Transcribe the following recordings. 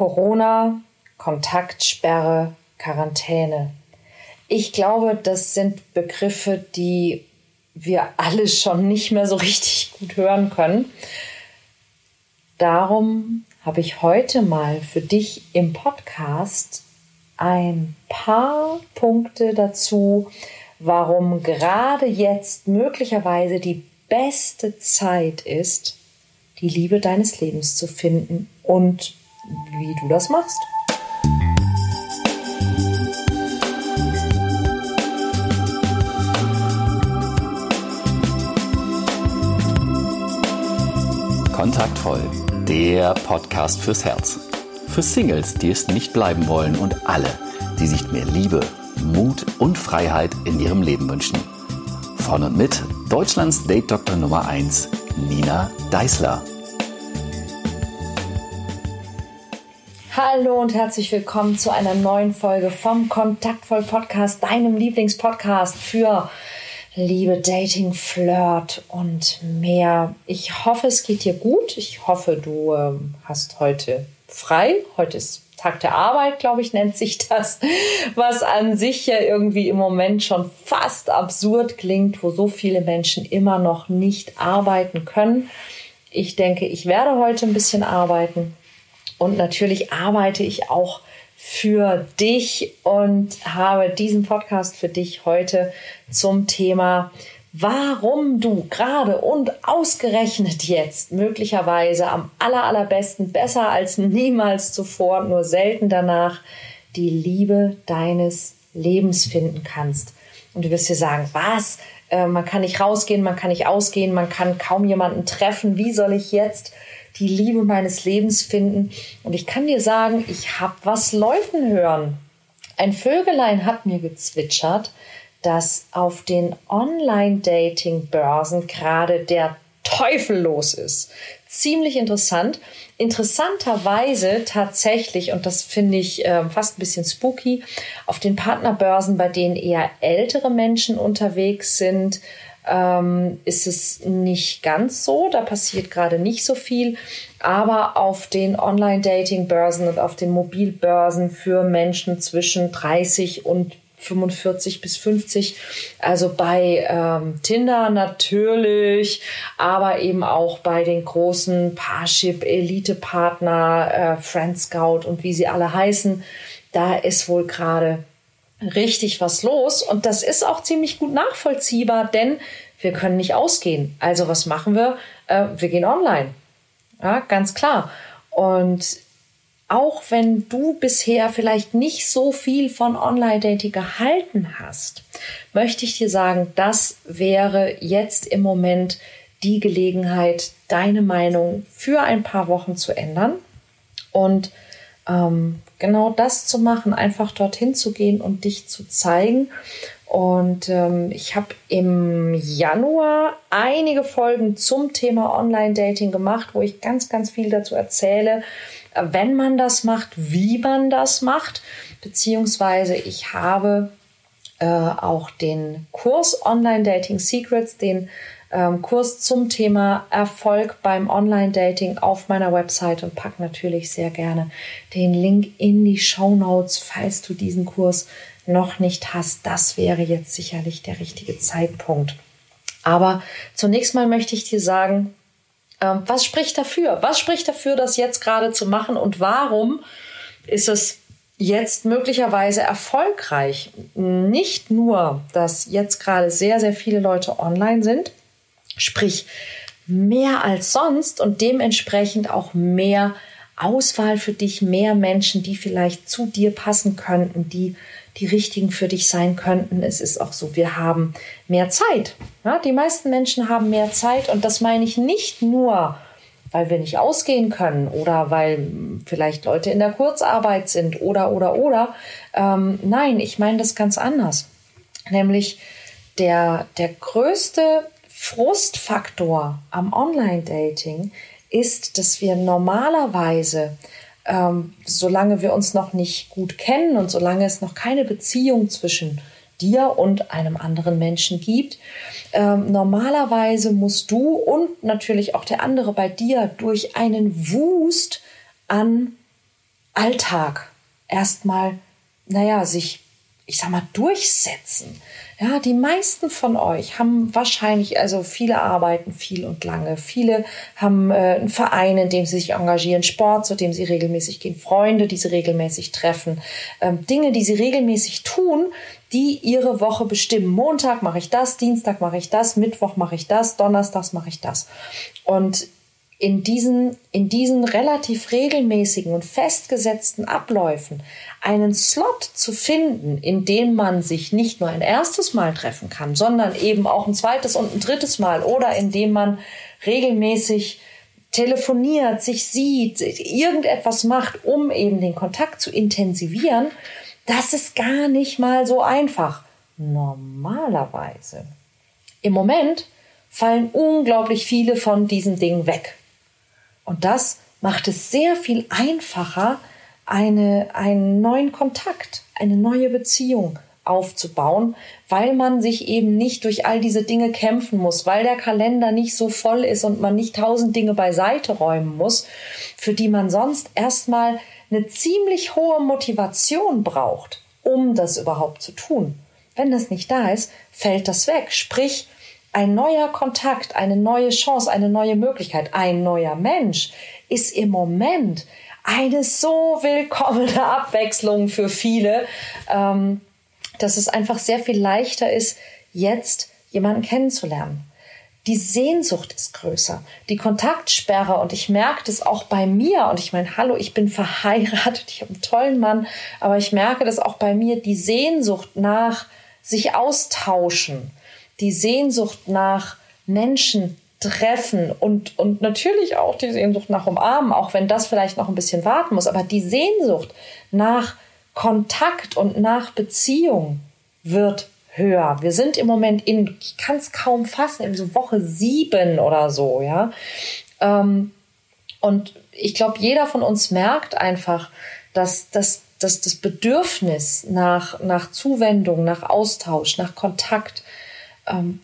Corona, Kontaktsperre, Quarantäne. Ich glaube, das sind Begriffe, die wir alle schon nicht mehr so richtig gut hören können. Darum habe ich heute mal für dich im Podcast ein paar Punkte dazu, warum gerade jetzt möglicherweise die beste Zeit ist, die Liebe deines Lebens zu finden und wie du das machst. Kontaktvoll, der Podcast fürs Herz. Für Singles, die es nicht bleiben wollen und alle, die sich mehr Liebe, Mut und Freiheit in ihrem Leben wünschen. Von und mit Deutschlands Date-Doktor Nummer 1, Nina Deißler. Hallo und herzlich willkommen zu einer neuen Folge vom Kontaktvoll Podcast, deinem Lieblingspodcast für Liebe, Dating, Flirt und mehr. Ich hoffe, es geht dir gut. Ich hoffe, du ähm, hast heute frei. Heute ist Tag der Arbeit, glaube ich, nennt sich das, was an sich ja irgendwie im Moment schon fast absurd klingt, wo so viele Menschen immer noch nicht arbeiten können. Ich denke, ich werde heute ein bisschen arbeiten und natürlich arbeite ich auch für dich und habe diesen Podcast für dich heute zum Thema, warum du gerade und ausgerechnet jetzt möglicherweise am aller, allerbesten, besser als niemals zuvor, nur selten danach, die Liebe deines Lebens finden kannst. Und du wirst dir sagen, was? Äh, man kann nicht rausgehen, man kann nicht ausgehen, man kann kaum jemanden treffen. Wie soll ich jetzt die Liebe meines Lebens finden. Und ich kann dir sagen, ich habe was läuten hören. Ein Vögelein hat mir gezwitschert, dass auf den Online-Dating-Börsen gerade der Teufel los ist. Ziemlich interessant. Interessanterweise tatsächlich, und das finde ich äh, fast ein bisschen spooky, auf den Partnerbörsen, bei denen eher ältere Menschen unterwegs sind, ähm, ist es nicht ganz so. Da passiert gerade nicht so viel. Aber auf den Online-Dating-Börsen und auf den Mobilbörsen für Menschen zwischen 30 und 45 bis 50. Also bei ähm, Tinder natürlich, aber eben auch bei den großen Parship, Elite-Partner, äh, Friend Scout und wie sie alle heißen. Da ist wohl gerade richtig was los. Und das ist auch ziemlich gut nachvollziehbar, denn wir können nicht ausgehen. Also was machen wir? Äh, wir gehen online. Ja, ganz klar. Und auch wenn du bisher vielleicht nicht so viel von Online-Dating gehalten hast, möchte ich dir sagen, das wäre jetzt im Moment die Gelegenheit, deine Meinung für ein paar Wochen zu ändern und ähm, genau das zu machen, einfach dorthin zu gehen und dich zu zeigen. Und ähm, ich habe im Januar einige Folgen zum Thema Online-Dating gemacht, wo ich ganz, ganz viel dazu erzähle, äh, wenn man das macht, wie man das macht. Beziehungsweise ich habe äh, auch den Kurs Online-Dating Secrets, den ähm, Kurs zum Thema Erfolg beim Online-Dating auf meiner Website und pack natürlich sehr gerne den Link in die Show Notes, falls du diesen Kurs noch nicht hast. Das wäre jetzt sicherlich der richtige Zeitpunkt. Aber zunächst mal möchte ich dir sagen, ähm, was spricht dafür? Was spricht dafür, das jetzt gerade zu machen und warum ist es jetzt möglicherweise erfolgreich? Nicht nur, dass jetzt gerade sehr, sehr viele Leute online sind, Sprich, mehr als sonst und dementsprechend auch mehr Auswahl für dich, mehr Menschen, die vielleicht zu dir passen könnten, die die richtigen für dich sein könnten. Es ist auch so, wir haben mehr Zeit. Ja, die meisten Menschen haben mehr Zeit und das meine ich nicht nur, weil wir nicht ausgehen können oder weil vielleicht Leute in der Kurzarbeit sind oder oder oder. Ähm, nein, ich meine das ganz anders. Nämlich der, der größte Frustfaktor am Online-Dating ist, dass wir normalerweise, ähm, solange wir uns noch nicht gut kennen und solange es noch keine Beziehung zwischen dir und einem anderen Menschen gibt, ähm, normalerweise musst du und natürlich auch der andere bei dir durch einen Wust an Alltag erstmal, naja, sich, ich sag mal, durchsetzen. Ja, die meisten von euch haben wahrscheinlich, also viele arbeiten viel und lange. Viele haben äh, einen Verein, in dem sie sich engagieren, Sport, zu dem sie regelmäßig gehen, Freunde, die sie regelmäßig treffen, ähm, Dinge, die sie regelmäßig tun, die ihre Woche bestimmen. Montag mache ich das, Dienstag mache ich das, Mittwoch mache ich das, Donnerstags mache ich das. Und in diesen, in diesen relativ regelmäßigen und festgesetzten Abläufen einen Slot zu finden, in dem man sich nicht nur ein erstes Mal treffen kann, sondern eben auch ein zweites und ein drittes Mal oder in dem man regelmäßig telefoniert, sich sieht, irgendetwas macht, um eben den Kontakt zu intensivieren, das ist gar nicht mal so einfach. Normalerweise. Im Moment fallen unglaublich viele von diesen Dingen weg. Und das macht es sehr viel einfacher, eine, einen neuen Kontakt, eine neue Beziehung aufzubauen, weil man sich eben nicht durch all diese Dinge kämpfen muss, weil der Kalender nicht so voll ist und man nicht tausend Dinge beiseite räumen muss, für die man sonst erstmal eine ziemlich hohe Motivation braucht, um das überhaupt zu tun. Wenn das nicht da ist, fällt das weg. Sprich, ein neuer Kontakt, eine neue Chance, eine neue Möglichkeit, ein neuer Mensch ist im Moment eine so willkommene Abwechslung für viele, ähm, dass es einfach sehr viel leichter ist, jetzt jemanden kennenzulernen. Die Sehnsucht ist größer, die Kontaktsperre und ich merke das auch bei mir und ich meine, hallo, ich bin verheiratet, ich habe einen tollen Mann, aber ich merke das auch bei mir, die Sehnsucht nach sich austauschen, die Sehnsucht nach Menschen treffen und, und natürlich auch die Sehnsucht nach Umarmen, auch wenn das vielleicht noch ein bisschen warten muss, aber die Sehnsucht nach Kontakt und nach Beziehung wird höher. Wir sind im Moment in, ich kann es kaum fassen, in so Woche sieben oder so, ja. Ähm, und ich glaube, jeder von uns merkt einfach, dass, dass, dass das Bedürfnis nach, nach Zuwendung, nach Austausch, nach Kontakt,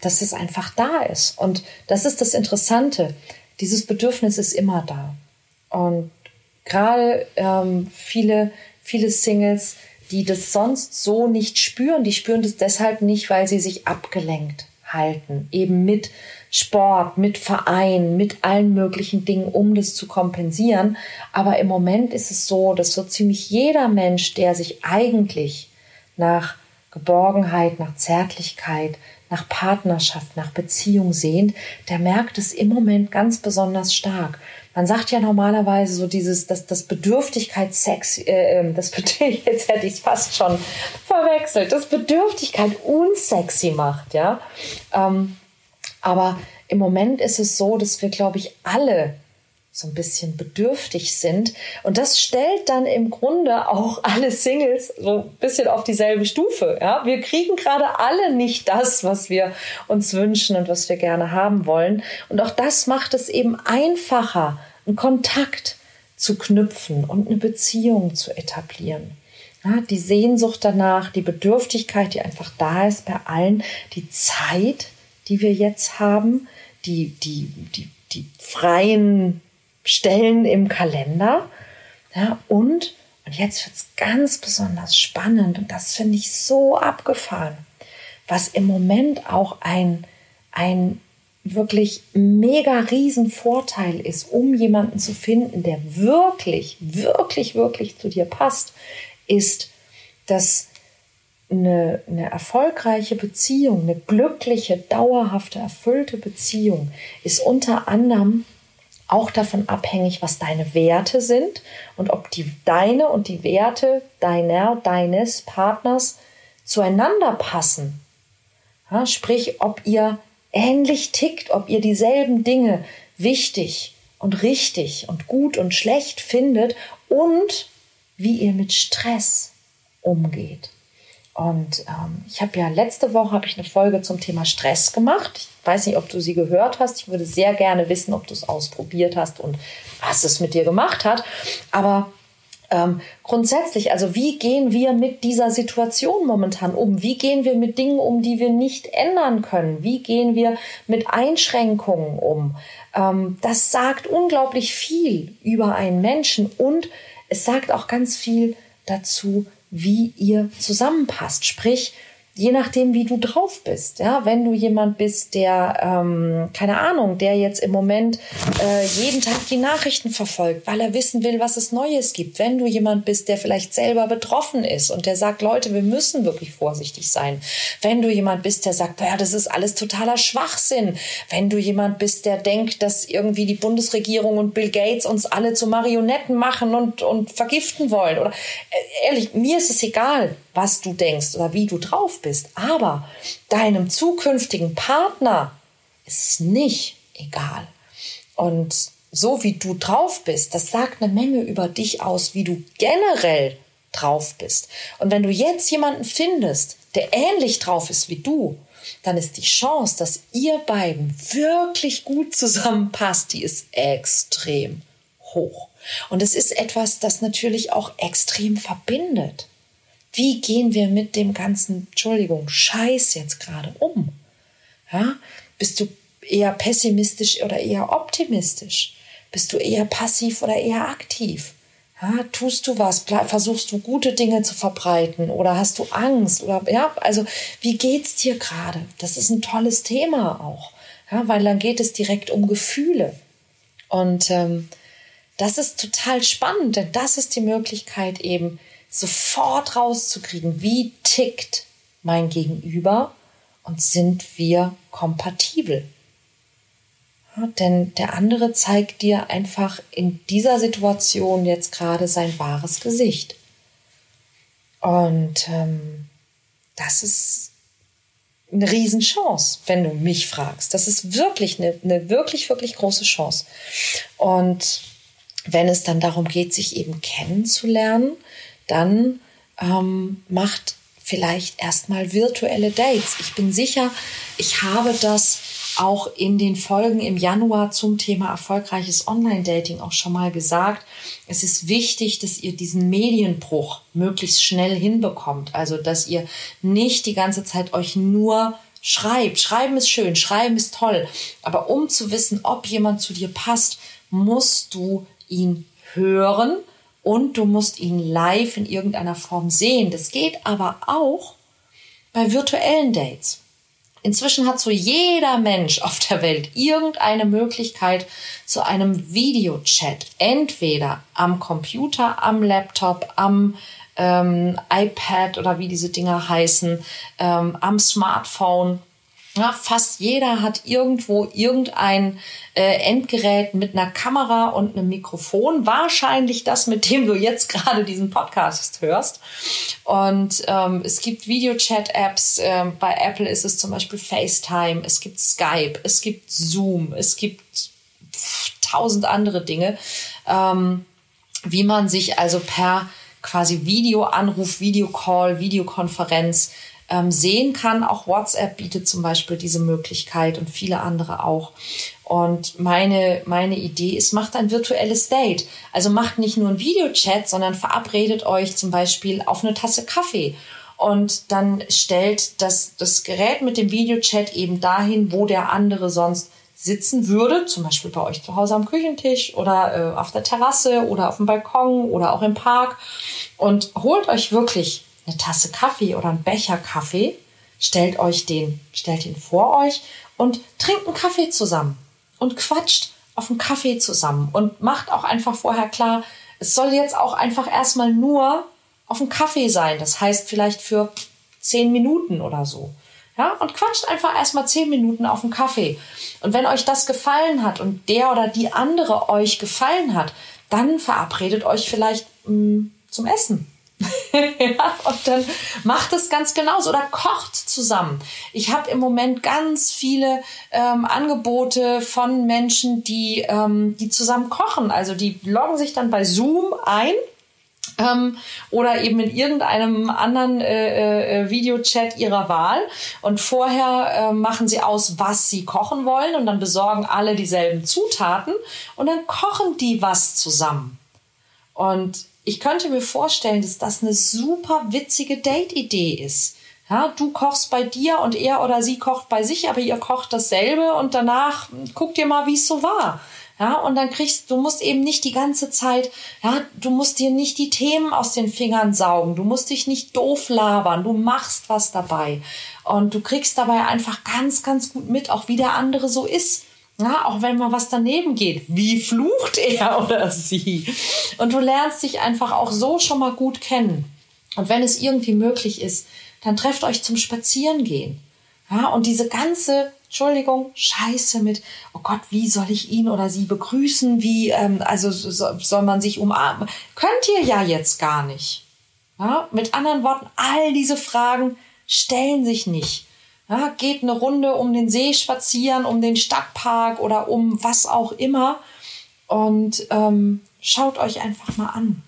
dass es einfach da ist. Und das ist das Interessante. Dieses Bedürfnis ist immer da. Und gerade ähm, viele, viele Singles, die das sonst so nicht spüren, die spüren das deshalb nicht, weil sie sich abgelenkt halten, eben mit Sport, mit Verein, mit allen möglichen Dingen, um das zu kompensieren. Aber im Moment ist es so, dass so ziemlich jeder Mensch, der sich eigentlich nach Geborgenheit, nach Zärtlichkeit, nach Partnerschaft, nach Beziehung sehnt, der merkt es im Moment ganz besonders stark. Man sagt ja normalerweise so dieses, dass das Bedürftigkeitssex, äh, ähm, das jetzt hätte ich es fast schon verwechselt, das Bedürftigkeit unsexy macht, ja. Ähm, aber im Moment ist es so, dass wir, glaube ich, alle so ein bisschen bedürftig sind. Und das stellt dann im Grunde auch alle Singles so ein bisschen auf dieselbe Stufe. Ja? Wir kriegen gerade alle nicht das, was wir uns wünschen und was wir gerne haben wollen. Und auch das macht es eben einfacher, einen Kontakt zu knüpfen und eine Beziehung zu etablieren. Ja, die Sehnsucht danach, die Bedürftigkeit, die einfach da ist bei allen, die Zeit, die wir jetzt haben, die, die, die, die freien Stellen im Kalender. Ja, und, und jetzt wird es ganz besonders spannend und das finde ich so abgefahren, was im Moment auch ein, ein wirklich mega riesen Vorteil ist, um jemanden zu finden, der wirklich, wirklich, wirklich zu dir passt, ist, dass eine, eine erfolgreiche Beziehung, eine glückliche, dauerhafte, erfüllte Beziehung ist unter anderem auch davon abhängig, was deine Werte sind und ob die deine und die Werte deiner, deines Partners zueinander passen. Ja, sprich, ob ihr ähnlich tickt, ob ihr dieselben Dinge wichtig und richtig und gut und schlecht findet und wie ihr mit Stress umgeht. Und ähm, ich habe ja letzte Woche habe ich eine Folge zum Thema Stress gemacht. Ich weiß nicht, ob du sie gehört hast. Ich würde sehr gerne wissen, ob du es ausprobiert hast und was es mit dir gemacht hat. Aber ähm, grundsätzlich, also wie gehen wir mit dieser Situation momentan um? Wie gehen wir mit Dingen um, die wir nicht ändern können? Wie gehen wir mit Einschränkungen um? Ähm, das sagt unglaublich viel über einen Menschen und es sagt auch ganz viel dazu, wie ihr zusammenpasst. Sprich, je nachdem, wie du drauf bist. Ja, wenn du jemand bist, der, ähm, keine Ahnung, der jetzt im Moment äh, jeden Tag die Nachrichten verfolgt, weil er wissen will, was es Neues gibt. Wenn du jemand bist, der vielleicht selber betroffen ist und der sagt, Leute, wir müssen wirklich vorsichtig sein. Wenn du jemand bist, der sagt, ja, das ist alles totaler Schwachsinn. Wenn du jemand bist, der denkt, dass irgendwie die Bundesregierung und Bill Gates uns alle zu Marionetten machen und, und vergiften wollen. Oder äh, ehrlich, mir ist es egal, was du denkst oder wie du drauf bist. Aber deinem zukünftigen Partner ist es nicht egal. Und so wie du drauf bist, das sagt eine Menge über dich aus, wie du generell drauf bist. Und wenn du jetzt jemanden findest, der ähnlich drauf ist wie du, dann ist die Chance, dass ihr beiden wirklich gut zusammenpasst, die ist extrem hoch. Und es ist etwas, das natürlich auch extrem verbindet. Wie gehen wir mit dem ganzen, Entschuldigung, Scheiß jetzt gerade um? Ja? Bist du eher pessimistisch oder eher optimistisch? Bist du eher passiv oder eher aktiv? Ja, tust du was? Versuchst du gute Dinge zu verbreiten oder hast du Angst? Oder ja, also wie geht's dir gerade? Das ist ein tolles Thema auch, ja, weil dann geht es direkt um Gefühle und ähm, das ist total spannend, denn das ist die Möglichkeit eben sofort rauszukriegen, wie tickt mein Gegenüber und sind wir kompatibel. Ja, denn der andere zeigt dir einfach in dieser Situation jetzt gerade sein wahres Gesicht. Und ähm, das ist eine Riesenchance, wenn du mich fragst. Das ist wirklich eine, eine wirklich, wirklich große Chance. Und wenn es dann darum geht, sich eben kennenzulernen, dann ähm, macht vielleicht erstmal virtuelle Dates. Ich bin sicher, ich habe das auch in den Folgen im Januar zum Thema erfolgreiches Online-Dating auch schon mal gesagt. Es ist wichtig, dass ihr diesen Medienbruch möglichst schnell hinbekommt. Also, dass ihr nicht die ganze Zeit euch nur schreibt. Schreiben ist schön, schreiben ist toll. Aber um zu wissen, ob jemand zu dir passt, musst du ihn hören und du musst ihn live in irgendeiner Form sehen. Das geht aber auch bei virtuellen Dates. Inzwischen hat so jeder Mensch auf der Welt irgendeine Möglichkeit zu einem Videochat. Entweder am Computer, am Laptop, am ähm, iPad oder wie diese Dinger heißen, ähm, am Smartphone. Ja, fast jeder hat irgendwo irgendein äh, Endgerät mit einer Kamera und einem Mikrofon. Wahrscheinlich das, mit dem du jetzt gerade diesen Podcast hörst. Und ähm, es gibt Videochat-Apps. Ähm, bei Apple ist es zum Beispiel FaceTime. Es gibt Skype. Es gibt Zoom. Es gibt tausend andere Dinge, ähm, wie man sich also per quasi Videoanruf, Videocall, Videokonferenz ähm, sehen kann. Auch WhatsApp bietet zum Beispiel diese Möglichkeit und viele andere auch. Und meine, meine Idee ist, macht ein virtuelles Date. Also macht nicht nur ein Videochat, sondern verabredet euch zum Beispiel auf eine Tasse Kaffee. Und dann stellt das, das Gerät mit dem Videochat eben dahin, wo der andere sonst sitzen würde, zum Beispiel bei euch zu Hause am Küchentisch oder äh, auf der Terrasse oder auf dem Balkon oder auch im Park und holt euch wirklich eine Tasse Kaffee oder einen Becher Kaffee, stellt euch den, stellt ihn vor euch und trinkt einen Kaffee zusammen und quatscht auf einen Kaffee zusammen und macht auch einfach vorher klar, es soll jetzt auch einfach erstmal nur auf einen Kaffee sein. Das heißt vielleicht für zehn Minuten oder so. Ja, und quatscht einfach erstmal zehn Minuten auf einen Kaffee. Und wenn euch das gefallen hat und der oder die andere euch gefallen hat, dann verabredet euch vielleicht mh, mm, zum Essen ja, und dann macht es ganz genauso oder kocht zusammen. Ich habe im Moment ganz viele ähm, Angebote von Menschen, die, ähm, die zusammen kochen. Also die loggen sich dann bei Zoom ein ähm, oder eben in irgendeinem anderen äh, äh, Videochat ihrer Wahl. Und vorher äh, machen sie aus, was sie kochen wollen und dann besorgen alle dieselben Zutaten und dann kochen die was zusammen. Und ich könnte mir vorstellen, dass das eine super witzige Date-Idee ist. Ja, du kochst bei dir und er oder sie kocht bei sich, aber ihr kocht dasselbe und danach guckt ihr mal, wie es so war. Ja, und dann kriegst du musst eben nicht die ganze Zeit, ja, du musst dir nicht die Themen aus den Fingern saugen, du musst dich nicht doof labern, du machst was dabei und du kriegst dabei einfach ganz, ganz gut mit, auch wie der andere so ist. Ja, auch wenn mal was daneben geht. Wie flucht er oder sie? Und du lernst dich einfach auch so schon mal gut kennen. Und wenn es irgendwie möglich ist, dann trefft euch zum Spazierengehen. Ja, und diese ganze Entschuldigung, Scheiße mit, oh Gott, wie soll ich ihn oder sie begrüßen? Wie, ähm, also so, soll man sich umarmen? Könnt ihr ja jetzt gar nicht. Ja, mit anderen Worten, all diese Fragen stellen sich nicht. Ja, geht eine Runde um den See spazieren, um den Stadtpark oder um was auch immer und ähm, schaut euch einfach mal an.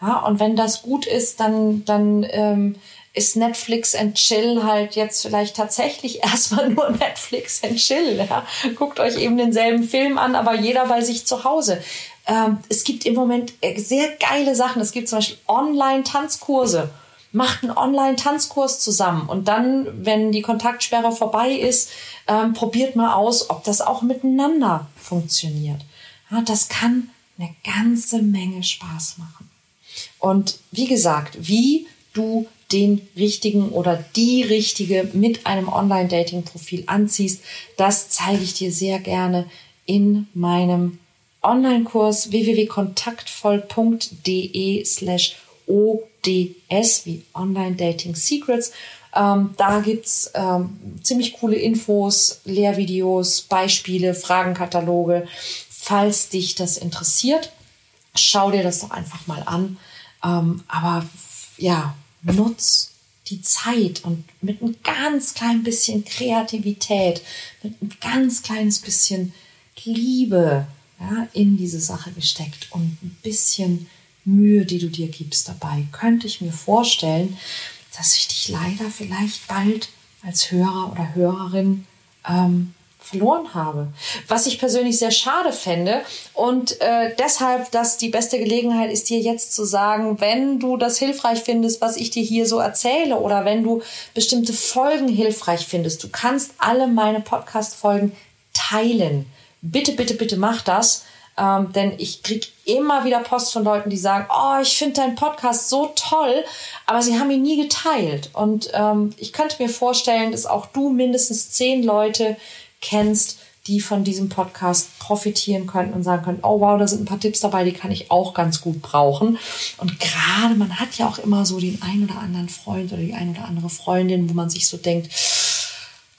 Ja, und wenn das gut ist, dann, dann ähm, ist Netflix and Chill halt jetzt vielleicht tatsächlich erstmal nur Netflix and Chill. Ja? Guckt euch eben denselben Film an, aber jeder bei sich zu Hause. Ähm, es gibt im Moment äh, sehr geile Sachen. Es gibt zum Beispiel Online-Tanzkurse. Macht einen Online-Tanzkurs zusammen und dann, wenn die Kontaktsperre vorbei ist, ähm, probiert mal aus, ob das auch miteinander funktioniert. Ja, das kann eine ganze Menge Spaß machen. Und wie gesagt, wie du den richtigen oder die richtige mit einem Online-Dating-Profil anziehst, das zeige ich dir sehr gerne in meinem Online-Kurs www.kontaktvoll.de slash ODS wie Online Dating Secrets. Ähm, da gibt's ähm, ziemlich coole Infos, Lehrvideos, Beispiele, Fragenkataloge. Falls dich das interessiert, schau dir das doch einfach mal an. Ähm, aber ja, nutz die Zeit und mit ein ganz klein bisschen Kreativität, mit ein ganz kleines bisschen Liebe ja, in diese Sache gesteckt und ein bisschen Mühe, die du dir gibst dabei, könnte ich mir vorstellen, dass ich dich leider vielleicht bald als Hörer oder Hörerin ähm, verloren habe. Was ich persönlich sehr schade fände und äh, deshalb, dass die beste Gelegenheit ist, dir jetzt zu sagen, wenn du das hilfreich findest, was ich dir hier so erzähle oder wenn du bestimmte Folgen hilfreich findest, du kannst alle meine Podcast-Folgen teilen. Bitte, bitte, bitte mach das. Ähm, denn ich krieg immer wieder Post von Leuten, die sagen, oh, ich finde deinen Podcast so toll, aber sie haben ihn nie geteilt. Und ähm, ich könnte mir vorstellen, dass auch du mindestens zehn Leute kennst, die von diesem Podcast profitieren könnten und sagen können, oh wow, da sind ein paar Tipps dabei, die kann ich auch ganz gut brauchen. Und gerade, man hat ja auch immer so den ein oder anderen Freund oder die ein oder andere Freundin, wo man sich so denkt,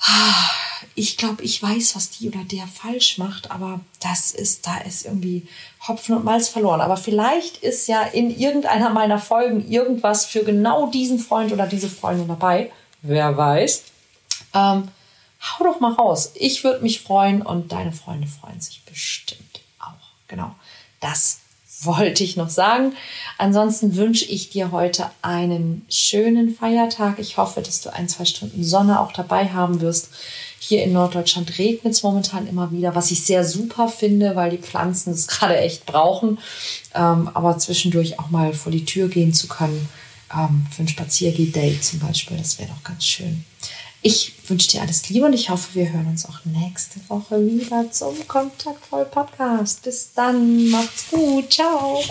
ah, ich glaube, ich weiß, was die oder der falsch macht, aber das ist, da ist irgendwie Hopfen und Malz verloren. Aber vielleicht ist ja in irgendeiner meiner Folgen irgendwas für genau diesen Freund oder diese Freundin dabei. Wer weiß. Ähm, hau doch mal raus. Ich würde mich freuen und deine Freunde freuen sich bestimmt auch. Genau. Das wollte ich noch sagen. Ansonsten wünsche ich dir heute einen schönen Feiertag. Ich hoffe, dass du ein, zwei Stunden Sonne auch dabei haben wirst. Hier in Norddeutschland regnet es momentan immer wieder, was ich sehr super finde, weil die Pflanzen es gerade echt brauchen. Ähm, aber zwischendurch auch mal vor die Tür gehen zu können, ähm, für ein Spaziergeh-Date zum Beispiel, das wäre doch ganz schön. Ich wünsche dir alles Liebe und ich hoffe, wir hören uns auch nächste Woche wieder zum Kontaktvoll Podcast. Bis dann, macht's gut, ciao.